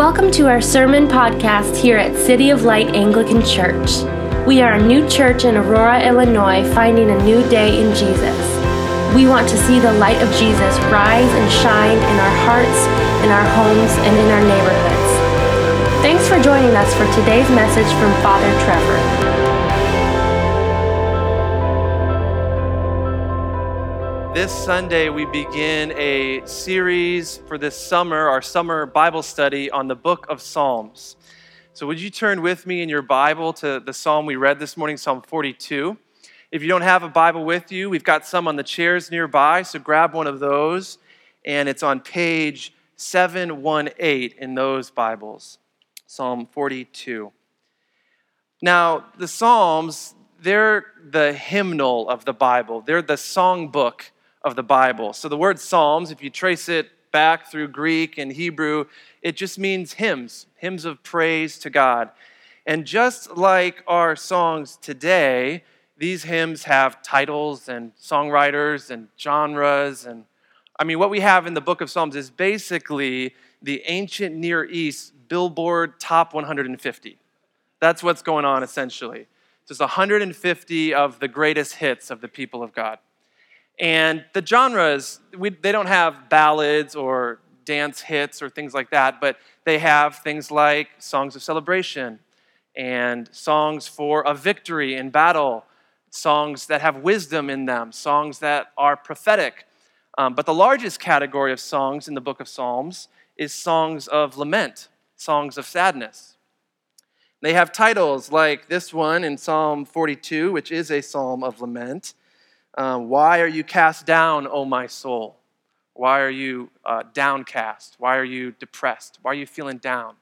Welcome to our sermon podcast here at City of Light Anglican Church. We are a new church in Aurora, Illinois, finding a new day in Jesus. We want to see the light of Jesus rise and shine in our hearts, in our homes, and in our neighborhoods. Thanks for joining us for today's message from Father Trevor. This Sunday, we begin a series for this summer, our summer Bible study on the book of Psalms. So, would you turn with me in your Bible to the psalm we read this morning, Psalm 42? If you don't have a Bible with you, we've got some on the chairs nearby, so grab one of those, and it's on page 718 in those Bibles, Psalm 42. Now, the Psalms, they're the hymnal of the Bible, they're the songbook of the Bible. So the word Psalms, if you trace it back through Greek and Hebrew, it just means hymns, hymns of praise to God. And just like our songs today, these hymns have titles and songwriters and genres. And I mean, what we have in the book of Psalms is basically the ancient Near East Billboard Top 150. That's what's going on essentially. Just 150 of the greatest hits of the people of God. And the genres, we, they don't have ballads or dance hits or things like that, but they have things like songs of celebration and songs for a victory in battle, songs that have wisdom in them, songs that are prophetic. Um, but the largest category of songs in the book of Psalms is songs of lament, songs of sadness. They have titles like this one in Psalm 42, which is a psalm of lament. Um, why are you cast down, O my soul? Why are you uh, downcast? Why are you depressed? Why are you feeling down?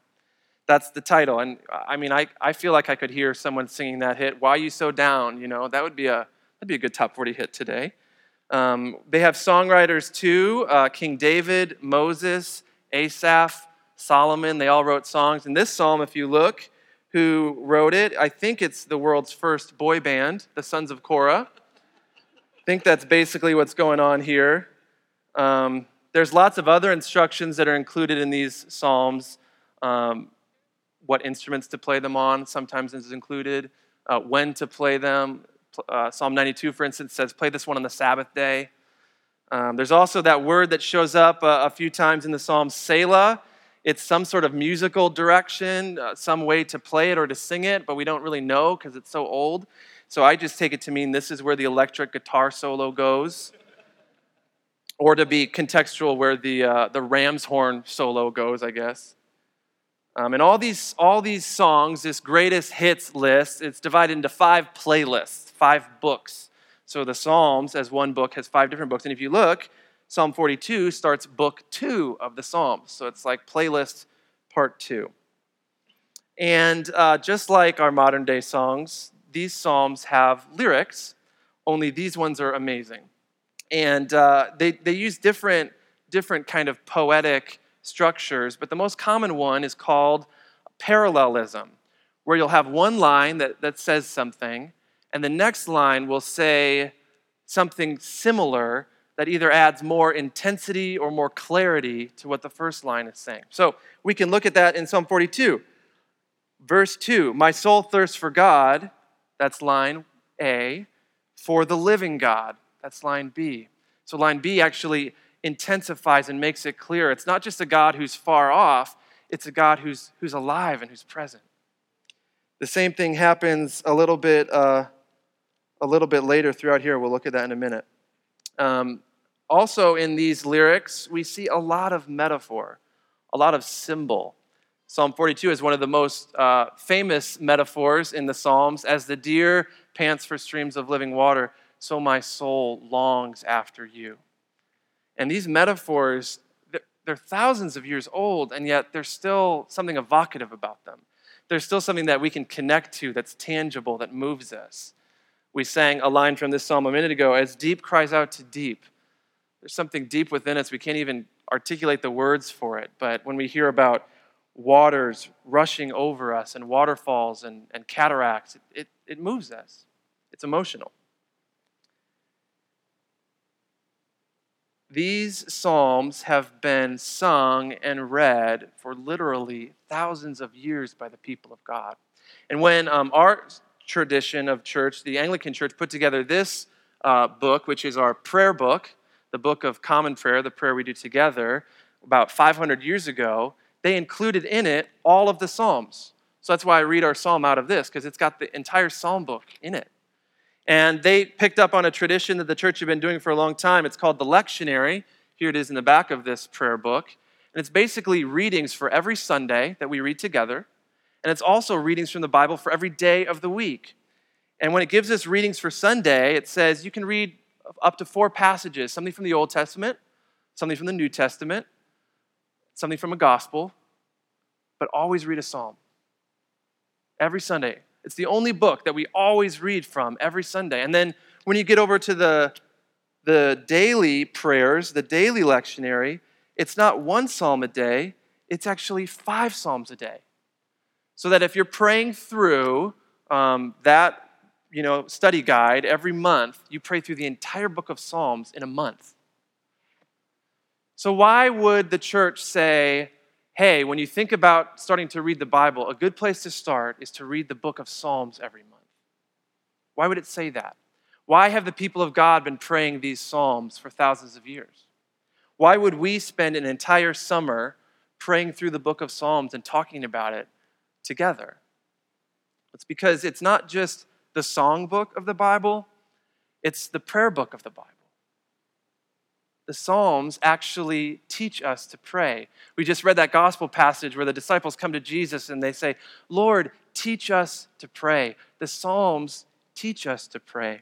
That's the title. And I mean, I, I feel like I could hear someone singing that hit, Why Are You So Down? You know, that would be a, that'd be a good top 40 hit today. Um, they have songwriters too uh, King David, Moses, Asaph, Solomon. They all wrote songs. And this psalm, if you look, who wrote it, I think it's the world's first boy band, the Sons of Korah think that's basically what's going on here. Um, there's lots of other instructions that are included in these psalms. Um, what instruments to play them on sometimes is included. Uh, when to play them. Uh, Psalm 92, for instance, says, "Play this one on the Sabbath day." Um, there's also that word that shows up uh, a few times in the psalm, Selah. It's some sort of musical direction, uh, some way to play it or to sing it, but we don't really know because it's so old. So I just take it to mean this is where the electric guitar solo goes, or to be contextual, where the, uh, the ram's horn solo goes, I guess. Um, and all these, all these songs, this greatest hits list, it's divided into five playlists, five books. So the Psalms, as one book, has five different books. And if you look, Psalm 42 starts book two of the Psalms. So it's like playlist part two. And uh, just like our modern day songs, these psalms have lyrics, only these ones are amazing. And uh, they, they use different, different kind of poetic structures, but the most common one is called parallelism, where you'll have one line that, that says something, and the next line will say something similar that either adds more intensity or more clarity to what the first line is saying. So we can look at that in Psalm 42. Verse 2 My soul thirsts for God, that's line A. For the living God, that's line B. So line B actually intensifies and makes it clear it's not just a God who's far off, it's a God who's, who's alive and who's present. The same thing happens a little bit, uh, a little bit later throughout here. We'll look at that in a minute. Um, also, in these lyrics, we see a lot of metaphor, a lot of symbol. Psalm 42 is one of the most uh, famous metaphors in the Psalms. As the deer pants for streams of living water, so my soul longs after you. And these metaphors, they're thousands of years old, and yet there's still something evocative about them. There's still something that we can connect to that's tangible, that moves us. We sang a line from this psalm a minute ago as deep cries out to deep. There's something deep within us. We can't even articulate the words for it. But when we hear about waters rushing over us and waterfalls and, and cataracts. It, it, it moves us, it's emotional. these Psalms have been sung and read for literally thousands of years by the people of God. And when um, our tradition of church, the Anglican Church, put together this uh, book, which is our prayer book, the book of common prayer, the prayer we do together, about 500 years ago, they included in it all of the Psalms. So that's why I read our psalm out of this, because it's got the entire psalm book in it. And they picked up on a tradition that the church had been doing for a long time. It's called the lectionary. Here it is in the back of this prayer book. And it's basically readings for every Sunday that we read together. And it's also readings from the Bible for every day of the week. And when it gives us readings for Sunday, it says you can read up to four passages something from the Old Testament, something from the New Testament, something from a gospel, but always read a psalm. Every Sunday. It's the only book that we always read from every Sunday. And then when you get over to the, the daily prayers, the daily lectionary, it's not one psalm a day, it's actually five psalms a day. So that if you're praying through um, that you know, study guide every month, you pray through the entire book of Psalms in a month. So, why would the church say, hey, when you think about starting to read the Bible, a good place to start is to read the book of Psalms every month? Why would it say that? Why have the people of God been praying these Psalms for thousands of years? Why would we spend an entire summer praying through the book of Psalms and talking about it together? It's because it's not just the songbook of the Bible, it's the prayer book of the Bible. The Psalms actually teach us to pray. We just read that gospel passage where the disciples come to Jesus and they say, Lord, teach us to pray. The Psalms teach us to pray.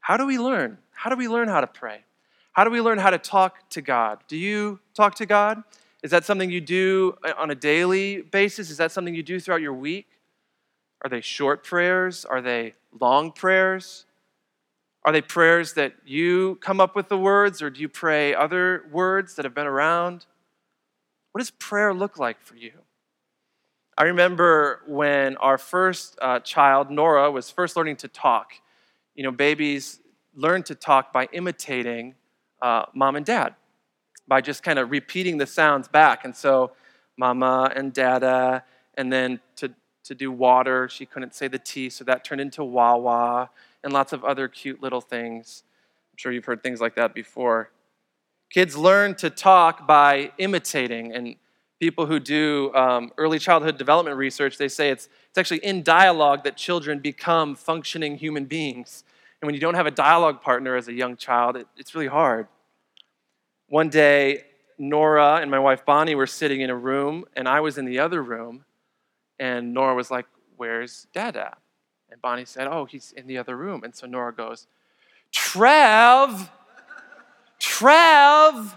How do we learn? How do we learn how to pray? How do we learn how to talk to God? Do you talk to God? Is that something you do uh, on a daily basis? Is that something you do throughout your week? Are they short prayers? Are they long prayers? Are they prayers that you come up with the words, or do you pray other words that have been around? What does prayer look like for you? I remember when our first uh, child, Nora, was first learning to talk. You know, babies learn to talk by imitating uh, mom and dad, by just kind of repeating the sounds back. And so, mama and dada, and then to to do water. She couldn't say the T, so that turned into Wawa, and lots of other cute little things. I'm sure you've heard things like that before. Kids learn to talk by imitating, and people who do um, early childhood development research, they say it's, it's actually in dialogue that children become functioning human beings. And when you don't have a dialogue partner as a young child, it, it's really hard. One day, Nora and my wife Bonnie were sitting in a room, and I was in the other room. And Nora was like, Where's Dada? And Bonnie said, Oh, he's in the other room. And so Nora goes, Trev, Trev.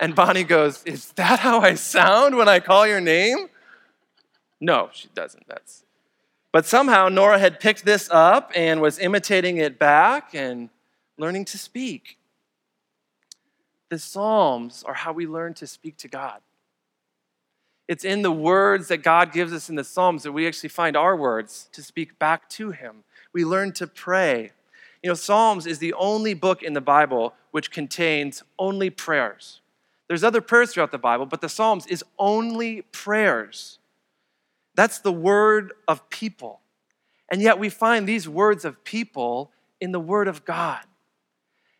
And Bonnie goes, Is that how I sound when I call your name? No, she doesn't. That's but somehow Nora had picked this up and was imitating it back and learning to speak. The Psalms are how we learn to speak to God. It's in the words that God gives us in the Psalms that we actually find our words to speak back to Him. We learn to pray. You know, Psalms is the only book in the Bible which contains only prayers. There's other prayers throughout the Bible, but the Psalms is only prayers. That's the word of people. And yet we find these words of people in the Word of God.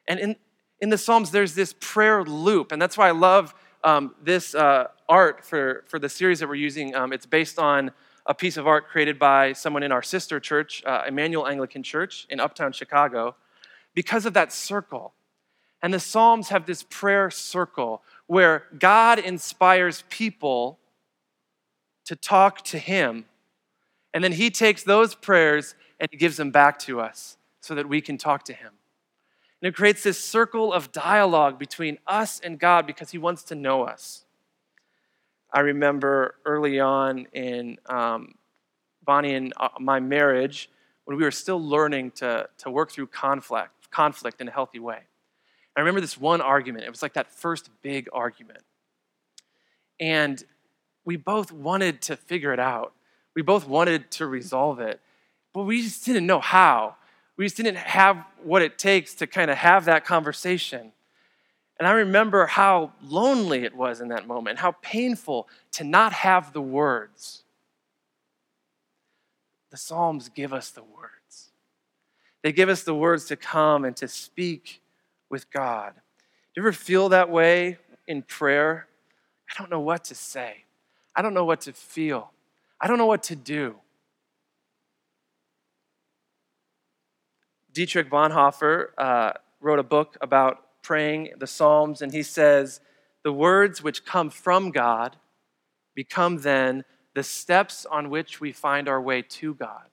And in, in the Psalms, there's this prayer loop. And that's why I love um, this uh, art for, for the series that we're using. Um, it's based on a piece of art created by someone in our sister church, uh, Emmanuel Anglican Church in uptown Chicago, because of that circle. And the Psalms have this prayer circle where God inspires people to talk to Him. And then He takes those prayers and He gives them back to us so that we can talk to Him. And it creates this circle of dialogue between us and God because He wants to know us. I remember early on in um, Bonnie and uh, my marriage when we were still learning to, to work through conflict, conflict in a healthy way. I remember this one argument. It was like that first big argument. And we both wanted to figure it out. We both wanted to resolve it, but we just didn't know how we just didn't have what it takes to kind of have that conversation. And I remember how lonely it was in that moment, how painful to not have the words. The Psalms give us the words. They give us the words to come and to speak with God. Do you ever feel that way in prayer? I don't know what to say. I don't know what to feel. I don't know what to do. Dietrich Bonhoeffer uh, wrote a book about praying the Psalms, and he says, The words which come from God become then the steps on which we find our way to God.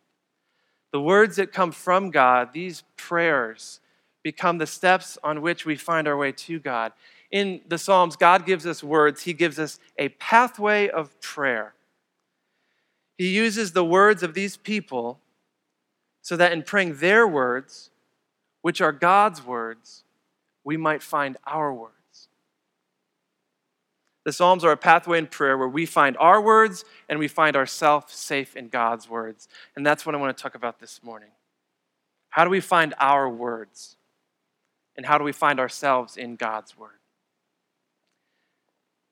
The words that come from God, these prayers, become the steps on which we find our way to God. In the Psalms, God gives us words, He gives us a pathway of prayer. He uses the words of these people so that in praying their words, which are God's words, we might find our words. The Psalms are a pathway in prayer where we find our words and we find ourselves safe in God's words. And that's what I want to talk about this morning. How do we find our words? And how do we find ourselves in God's word?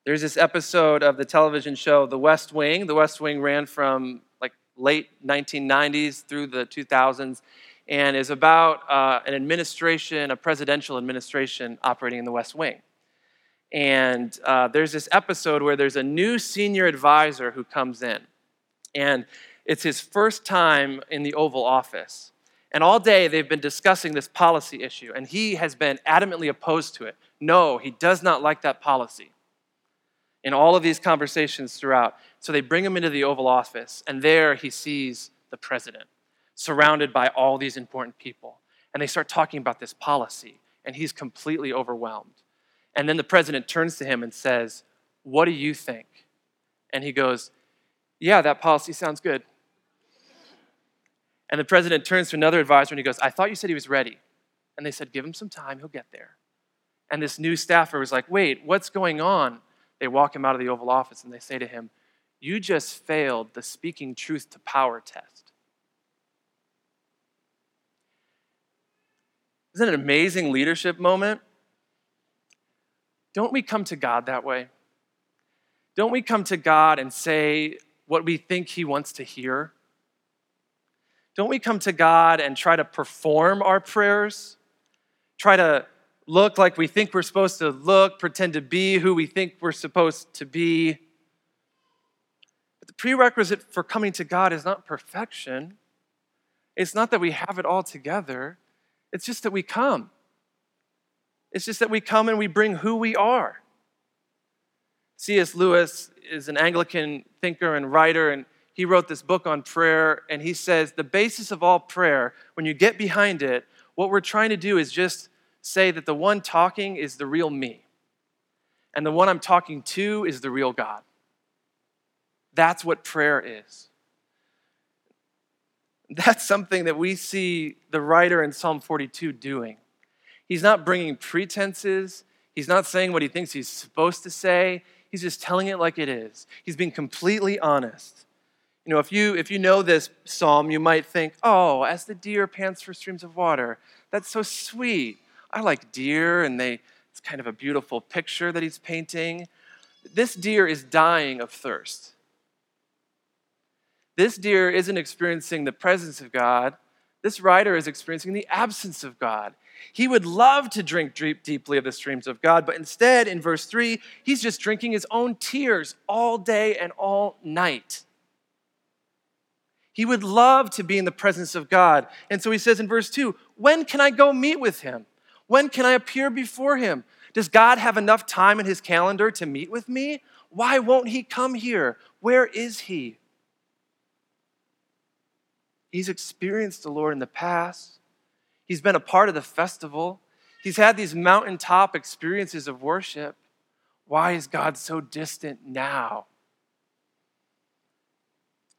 There's this episode of the television show The West Wing. The West Wing ran from like late 1990s through the 2000s and is about uh, an administration, a presidential administration operating in the West Wing. And uh, there's this episode where there's a new senior advisor who comes in, and it's his first time in the Oval Office. And all day they've been discussing this policy issue, and he has been adamantly opposed to it. No, he does not like that policy. In all of these conversations throughout. So they bring him into the Oval Office, and there he sees the president surrounded by all these important people. And they start talking about this policy, and he's completely overwhelmed. And then the president turns to him and says, What do you think? And he goes, Yeah, that policy sounds good. And the president turns to another advisor and he goes, I thought you said he was ready. And they said, Give him some time, he'll get there. And this new staffer was like, Wait, what's going on? They walk him out of the Oval Office and they say to him, You just failed the speaking truth to power test. Isn't it an amazing leadership moment? Don't we come to God that way? Don't we come to God and say what we think He wants to hear? Don't we come to God and try to perform our prayers? Try to look like we think we're supposed to look, pretend to be who we think we're supposed to be? Prerequisite for coming to God is not perfection. It's not that we have it all together. It's just that we come. It's just that we come and we bring who we are. C.S. Lewis is an Anglican thinker and writer, and he wrote this book on prayer. And he says the basis of all prayer, when you get behind it, what we're trying to do is just say that the one talking is the real me, and the one I'm talking to is the real God. That's what prayer is. That's something that we see the writer in Psalm 42 doing. He's not bringing pretenses, he's not saying what he thinks he's supposed to say. He's just telling it like it is. He's being completely honest. You know, if you if you know this psalm, you might think, "Oh, as the deer pants for streams of water." That's so sweet. I like deer and they it's kind of a beautiful picture that he's painting. This deer is dying of thirst. This deer isn't experiencing the presence of God. This writer is experiencing the absence of God. He would love to drink deep, deeply of the streams of God, but instead, in verse 3, he's just drinking his own tears all day and all night. He would love to be in the presence of God. And so he says in verse 2 When can I go meet with him? When can I appear before him? Does God have enough time in his calendar to meet with me? Why won't he come here? Where is he? He's experienced the Lord in the past. He's been a part of the festival. He's had these mountaintop experiences of worship. Why is God so distant now?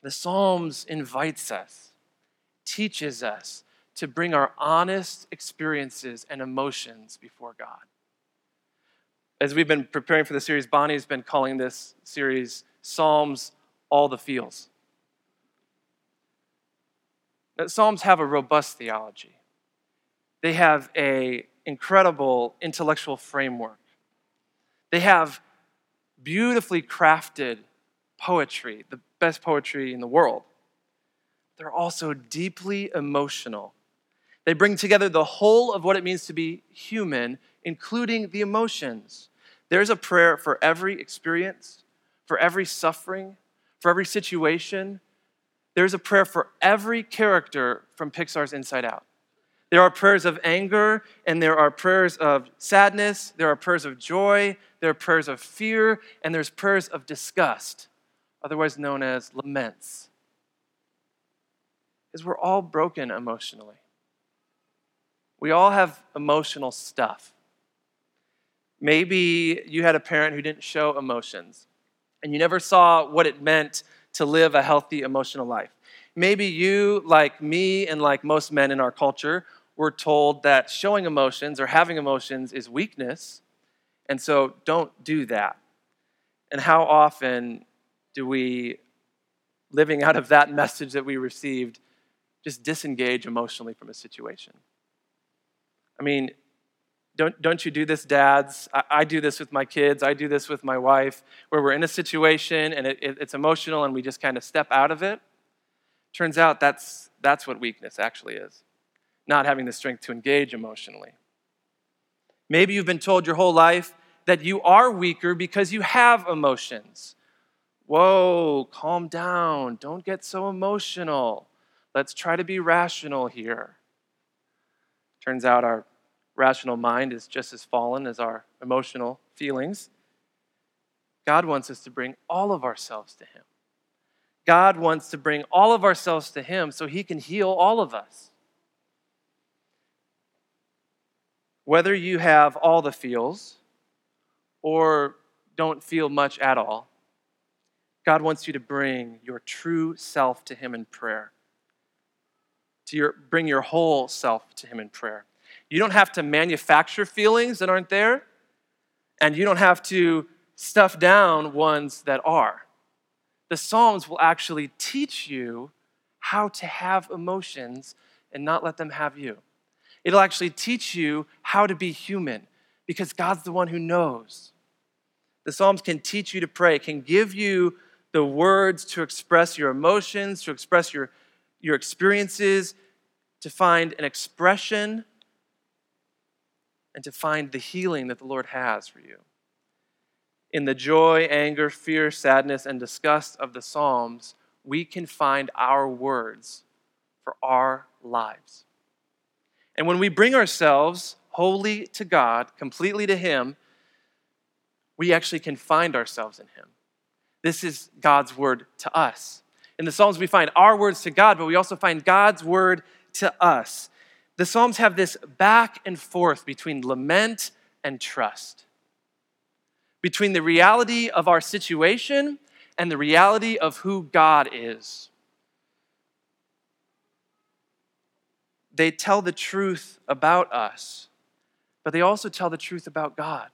The Psalms invites us, teaches us to bring our honest experiences and emotions before God. As we've been preparing for the series, Bonnie's been calling this series Psalms All the Feels that Psalms have a robust theology. They have a incredible intellectual framework. They have beautifully crafted poetry, the best poetry in the world. They're also deeply emotional. They bring together the whole of what it means to be human, including the emotions. There's a prayer for every experience, for every suffering, for every situation. There's a prayer for every character from Pixar's Inside Out. There are prayers of anger, and there are prayers of sadness, there are prayers of joy, there are prayers of fear, and there's prayers of disgust, otherwise known as laments. Because we're all broken emotionally. We all have emotional stuff. Maybe you had a parent who didn't show emotions, and you never saw what it meant to live a healthy emotional life. Maybe you, like me and like most men in our culture, were told that showing emotions or having emotions is weakness, and so don't do that. And how often do we, living out of that message that we received, just disengage emotionally from a situation? I mean, don't, don't you do this, dads? I, I, do this with my kids. I do this with my wife, where we're in a situation and it, it, it's emotional and we just kind of step out of it. Turns out that's, that's what weakness actually is not having the strength to engage emotionally. Maybe you've been told your whole life that you are weaker because you have emotions. Whoa, calm down. Don't get so emotional. Let's try to be rational here. Turns out our rational mind is just as fallen as our emotional feelings. God wants us to bring all of ourselves to Him. God wants to bring all of ourselves to Him so He can heal all of us. Whether you have all the feels or don't feel much at all, God wants you to bring your true self to Him in prayer. To your, bring your whole self to Him in prayer. You don't have to manufacture feelings that aren't there, and you don't have to stuff down ones that are. The Psalms will actually teach you how to have emotions and not let them have you. It'll actually teach you how to be human because God's the one who knows. The Psalms can teach you to pray, can give you the words to express your emotions, to express your, your experiences, to find an expression, and to find the healing that the Lord has for you. In the joy, anger, fear, sadness, and disgust of the Psalms, we can find our words for our lives. And when we bring ourselves wholly to God, completely to Him, we actually can find ourselves in Him. This is God's word to us. In the Psalms, we find our words to God, but we also find God's word to us. The Psalms have this back and forth between lament and trust, between the reality of our situation and the reality of who God is. they tell the truth about us, but they also tell the truth about God.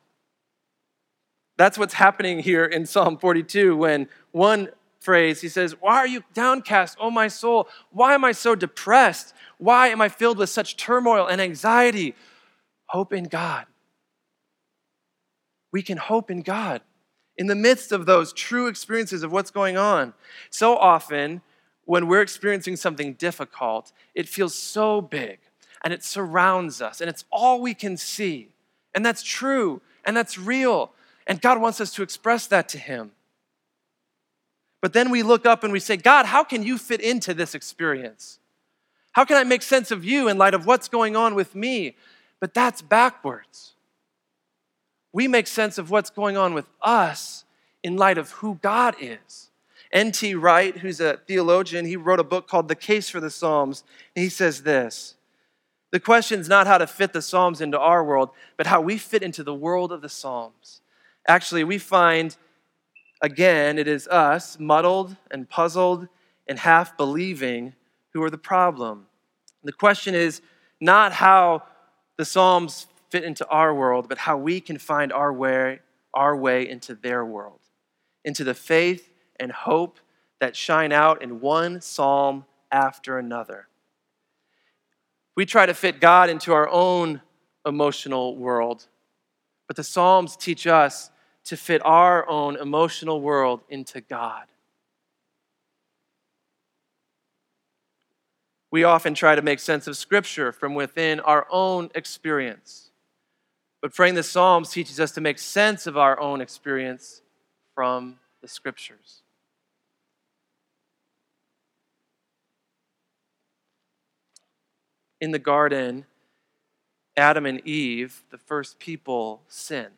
That's what's happening here in Psalm 42 when one phrase, he says, Why are you downcast, O my soul? Why am I so depressed? Why am I filled with such turmoil and anxiety? Hope in God. We can hope in God in the midst of those true experiences of what's going on. So often, when we're experiencing something difficult, it feels so big and it surrounds us and it's all we can see. And that's true and that's real. And God wants us to express that to Him. But then we look up and we say, God, how can you fit into this experience? How can I make sense of you in light of what's going on with me? But that's backwards. We make sense of what's going on with us in light of who God is. N.T. Wright, who's a theologian, he wrote a book called The Case for the Psalms. And he says this The question is not how to fit the Psalms into our world, but how we fit into the world of the Psalms. Actually, we find, again, it is us, muddled and puzzled and half believing, who are the problem. The question is not how the Psalms fit into our world, but how we can find our way, our way into their world, into the faith and hope that shine out in one psalm after another. We try to fit God into our own emotional world, but the Psalms teach us to fit our own emotional world into God. We often try to make sense of Scripture from within our own experience. But praying the Psalms teaches us to make sense of our own experience from the Scriptures. In the garden, Adam and Eve, the first people, sin.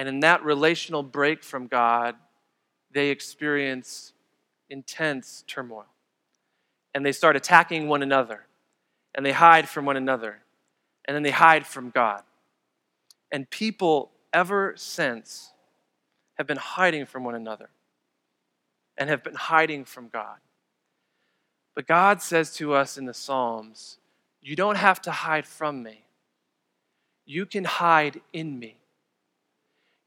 And in that relational break from God, they experience intense turmoil and they start attacking one another and they hide from one another and then they hide from God. And people ever since have been hiding from one another and have been hiding from God. But God says to us in the Psalms, You don't have to hide from me. You can hide in me.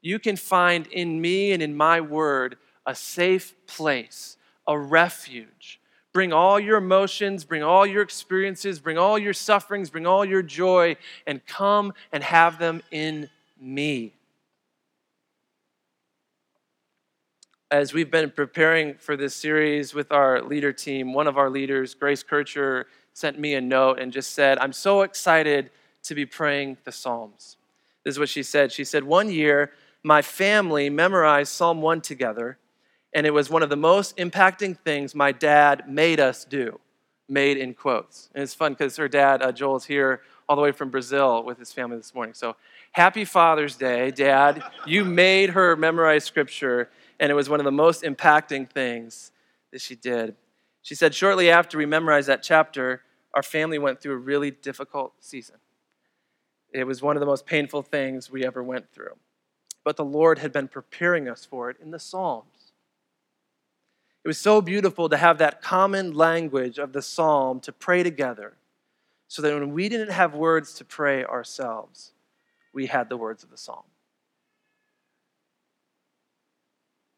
You can find in me and in my word a safe place, a refuge, Bring all your emotions, bring all your experiences, bring all your sufferings, bring all your joy, and come and have them in me. As we've been preparing for this series with our leader team, one of our leaders, Grace Kircher, sent me a note and just said, I'm so excited to be praying the Psalms. This is what she said. She said, One year, my family memorized Psalm 1 together and it was one of the most impacting things my dad made us do, made in quotes. And it's fun because her dad, uh, Joel's here all the way from Brazil with his family this morning. So happy Father's Day, Dad. you made her memorize scripture, and it was one of the most impacting things that she did. She said, shortly after we memorized that chapter, our family went through a really difficult season. It was one of the most painful things we ever went through. But the Lord had been preparing us for it in the Psalms. It was so beautiful to have that common language of the psalm to pray together so that when we didn't have words to pray ourselves, we had the words of the psalm.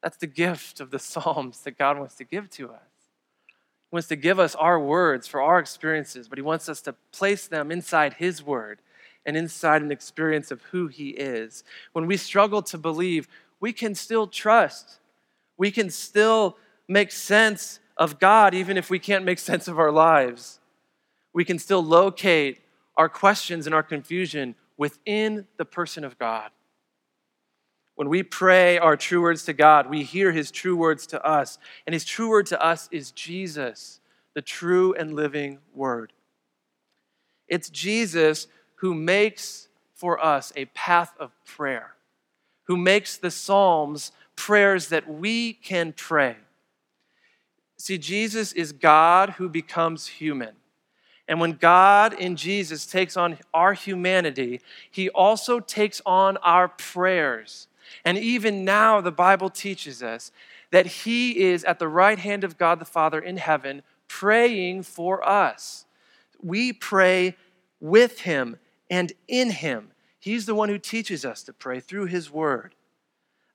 That's the gift of the Psalms that God wants to give to us. He wants to give us our words for our experiences, but He wants us to place them inside His word and inside an experience of who He is. When we struggle to believe, we can still trust. We can still make sense of God even if we can't make sense of our lives. We can still locate our questions and our confusion within the person of God. When we pray our true words to God, we hear his true words to us. And his true word to us is Jesus, the true and living word. It's Jesus who makes for us a path of prayer, who makes the Psalms prayers that we can pray. See, Jesus is God who becomes human. And when God in Jesus takes on our humanity, he also takes on our prayers. And even now, the Bible teaches us that he is at the right hand of God the Father in heaven, praying for us. We pray with him and in him. He's the one who teaches us to pray through his word.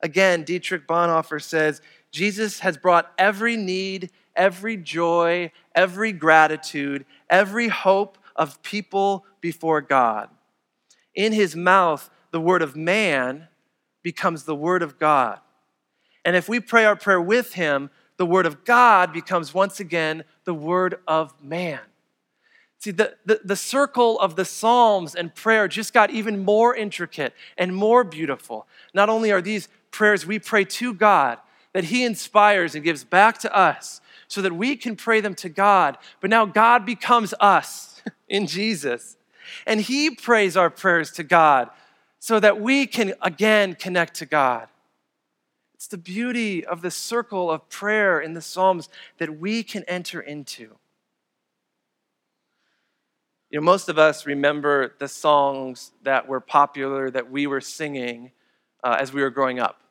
Again, Dietrich Bonhoeffer says Jesus has brought every need, every joy, every gratitude, every hope of people before God. In his mouth, the word of man becomes the word of God. And if we pray our prayer with him, the word of God becomes once again the word of man. See, the, the, the, circle of the Psalms and prayer just got even more intricate and more beautiful. Not only are these prayers we pray to God, that He inspires and gives back to us so that we can pray them to God. But now God becomes us in Jesus. And He prays our prayers to God so that we can again connect to God. It's the beauty of the circle of prayer in the Psalms that we can enter into. You know, most of us remember the songs that were popular that we were singing uh, as we were growing up.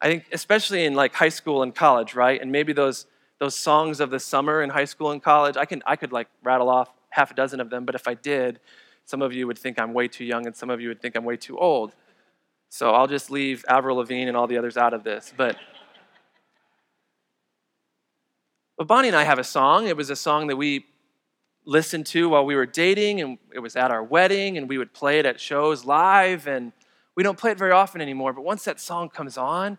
I think especially in like high school and college, right? And maybe those those songs of the summer in high school and college, I can I could like rattle off half a dozen of them, but if I did, some of you would think I'm way too young and some of you would think I'm way too old. So I'll just leave Avril Lavigne and all the others out of this. But But Bonnie and I have a song. It was a song that we listened to while we were dating, and it was at our wedding, and we would play it at shows live. And We don't play it very often anymore, but once that song comes on,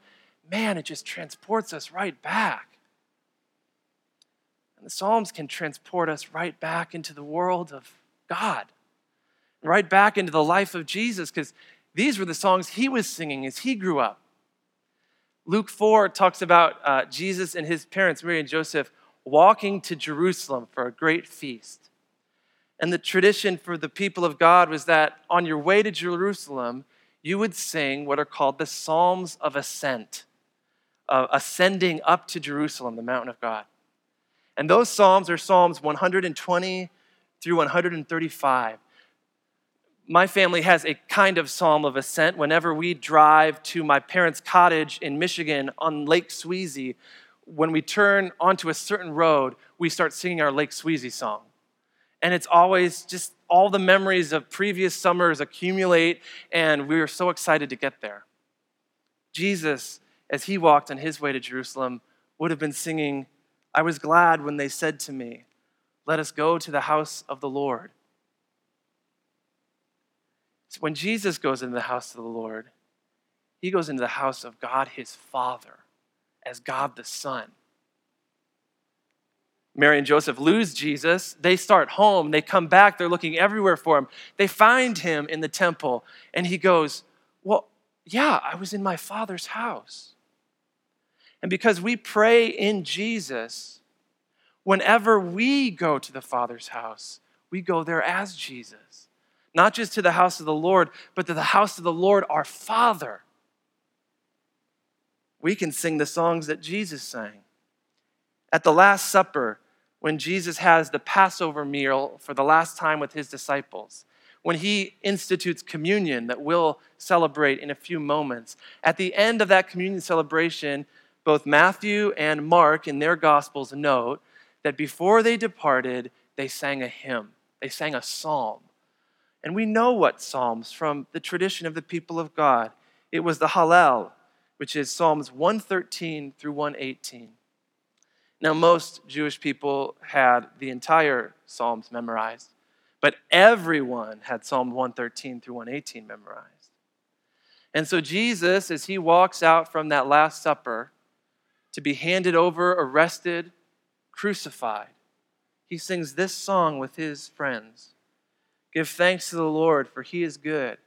man, it just transports us right back. And the Psalms can transport us right back into the world of God, right back into the life of Jesus, because these were the songs he was singing as he grew up. Luke 4 talks about uh, Jesus and his parents, Mary and Joseph, walking to Jerusalem for a great feast. And the tradition for the people of God was that on your way to Jerusalem, you would sing what are called the Psalms of Ascent, uh, ascending up to Jerusalem, the mountain of God. And those Psalms are Psalms 120 through 135. My family has a kind of psalm of ascent. Whenever we drive to my parents' cottage in Michigan on Lake Sweezy, when we turn onto a certain road, we start singing our Lake Sweezy song. And it's always just all the memories of previous summers accumulate, and we are so excited to get there. Jesus, as he walked on his way to Jerusalem, would have been singing, I was glad when they said to me, Let us go to the house of the Lord. So when Jesus goes into the house of the Lord, he goes into the house of God his Father as God the Son. Mary and Joseph lose Jesus. They start home. They come back. They're looking everywhere for him. They find him in the temple, and he goes, Well, yeah, I was in my father's house. And because we pray in Jesus, whenever we go to the Father's house, we go there as Jesus. Not just to the house of the Lord, but to the house of the Lord, our Father. We can sing the songs that Jesus sang. At the Last Supper, when Jesus has the Passover meal for the last time with his disciples, when he institutes communion that we'll celebrate in a few moments, at the end of that communion celebration, both Matthew and Mark in their Gospels note that before they departed, they sang a hymn, they sang a psalm. And we know what psalms from the tradition of the people of God. It was the Hallel, which is Psalms 113 through 118. Now, most Jewish people had the entire Psalms memorized, but everyone had Psalm 113 through 118 memorized. And so, Jesus, as he walks out from that Last Supper to be handed over, arrested, crucified, he sings this song with his friends Give thanks to the Lord, for he is good.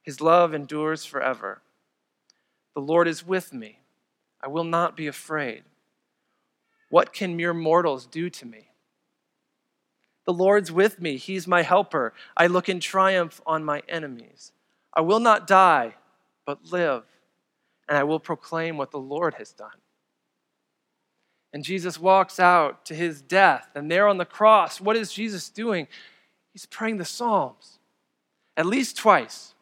His love endures forever. The Lord is with me. I will not be afraid. What can mere mortals do to me? The Lord's with me. He's my helper. I look in triumph on my enemies. I will not die, but live, and I will proclaim what the Lord has done. And Jesus walks out to his death, and there on the cross, what is Jesus doing? He's praying the Psalms at least twice.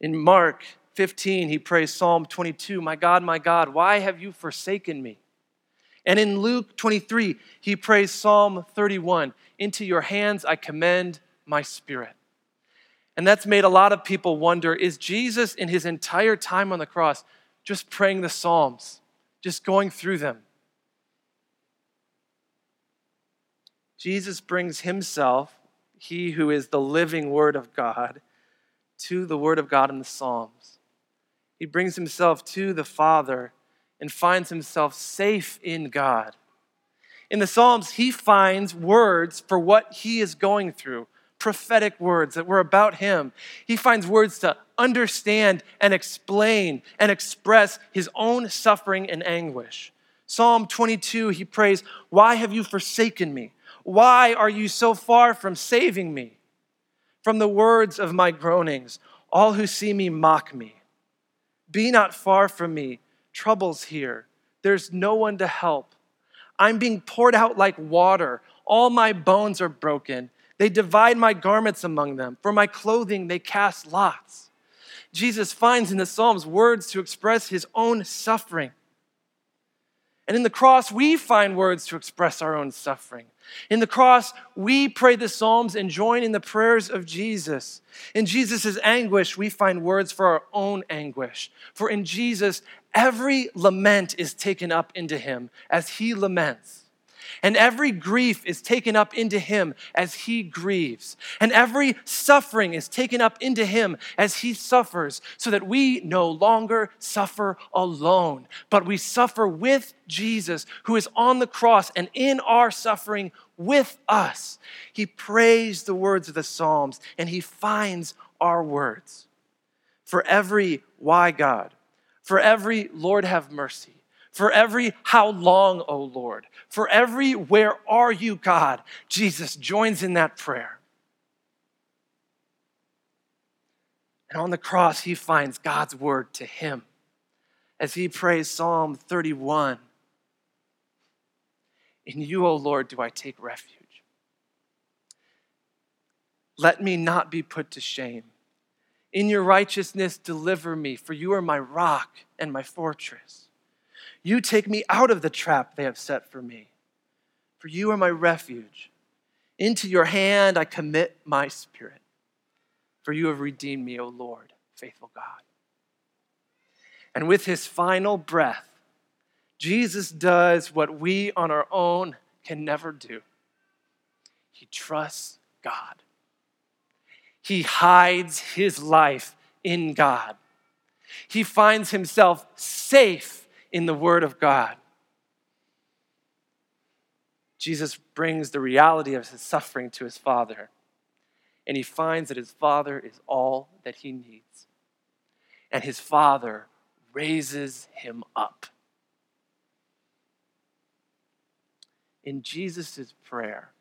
In Mark 15, he prays Psalm 22 My God, my God, why have you forsaken me? And in Luke 23, he prays Psalm 31 Into your hands I commend my spirit. And that's made a lot of people wonder is Jesus in his entire time on the cross just praying the Psalms, just going through them? Jesus brings himself, he who is the living Word of God, to the Word of God in the Psalms. He brings himself to the Father and finds himself safe in God. In the Psalms, he finds words for what he is going through, prophetic words that were about him. He finds words to understand and explain and express his own suffering and anguish. Psalm 22, he prays, Why have you forsaken me? Why are you so far from saving me? From the words of my groanings, all who see me mock me. Be not far from me troubles here. There's no one to help. I'm being poured out like water. All my bones are broken. They divide my garments among them. For my clothing, they cast lots. Jesus finds in the Psalms words to express his own suffering. And in the cross, we find words to express our own suffering. In the cross, we pray the Psalms and join in the prayers of Jesus. In Jesus' anguish, we find words for our own anguish. For in Jesus, every lament is taken up into him as he laments. And every grief is taken up into him as he grieves. And every suffering is taken up into him as he suffers, so that we no longer suffer alone, but we suffer with Jesus, who is on the cross and in our suffering with us. He prays the words of the Psalms and he finds our words. For every why God, for every Lord have mercy, for every how long, O Lord, for every where are you, God, Jesus joins in that prayer. And on the cross, he finds God's word to him as he prays Psalm 31 In you, O Lord, do I take refuge. Let me not be put to shame. In your righteousness, deliver me, for you are my rock and my fortress. You take me out of the trap they have set for me, for you are my refuge. Into your hand I commit my spirit, for you have redeemed me, O Lord, faithful God. And with his final breath, Jesus does what we on our own can never do. He trusts God he hides his life in God. He finds himself safe in the Word of God. Jesus brings the reality of his suffering to his Father, and he finds that his Father is all that he needs. And his Father raises him up. In Jesus' prayer,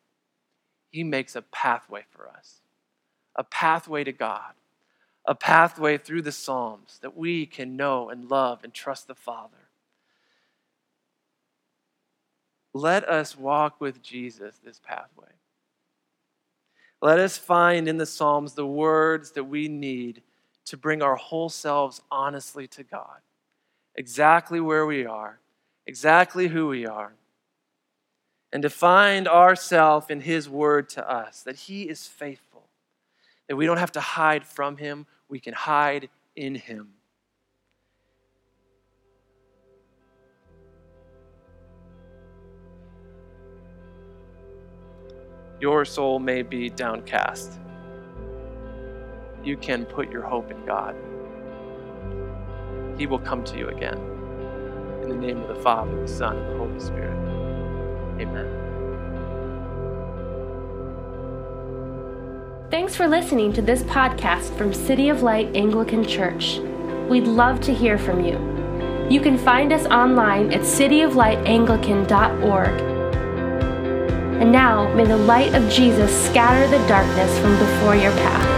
he makes a pathway for us a pathway to God, a pathway through the Psalms that we can know and love and trust the Father. Let us walk with Jesus this pathway. Let us find in the Psalms the words that we need to bring our whole selves honestly to God, exactly where we are, exactly who we are, and to find ourselves in His word to us, that He is faithful that we don't have to hide from Him, we can hide in Him. Your soul may be downcast. You can put your hope in God. He will come to you again. In the name of the Father, the Son, and the Holy Spirit. Amen. Thanks for listening to this podcast from City of Light Anglican Church. We'd love to hear from you. You can find us online at cityoflightanglican.org. And now, may the light of Jesus scatter the darkness from before your path.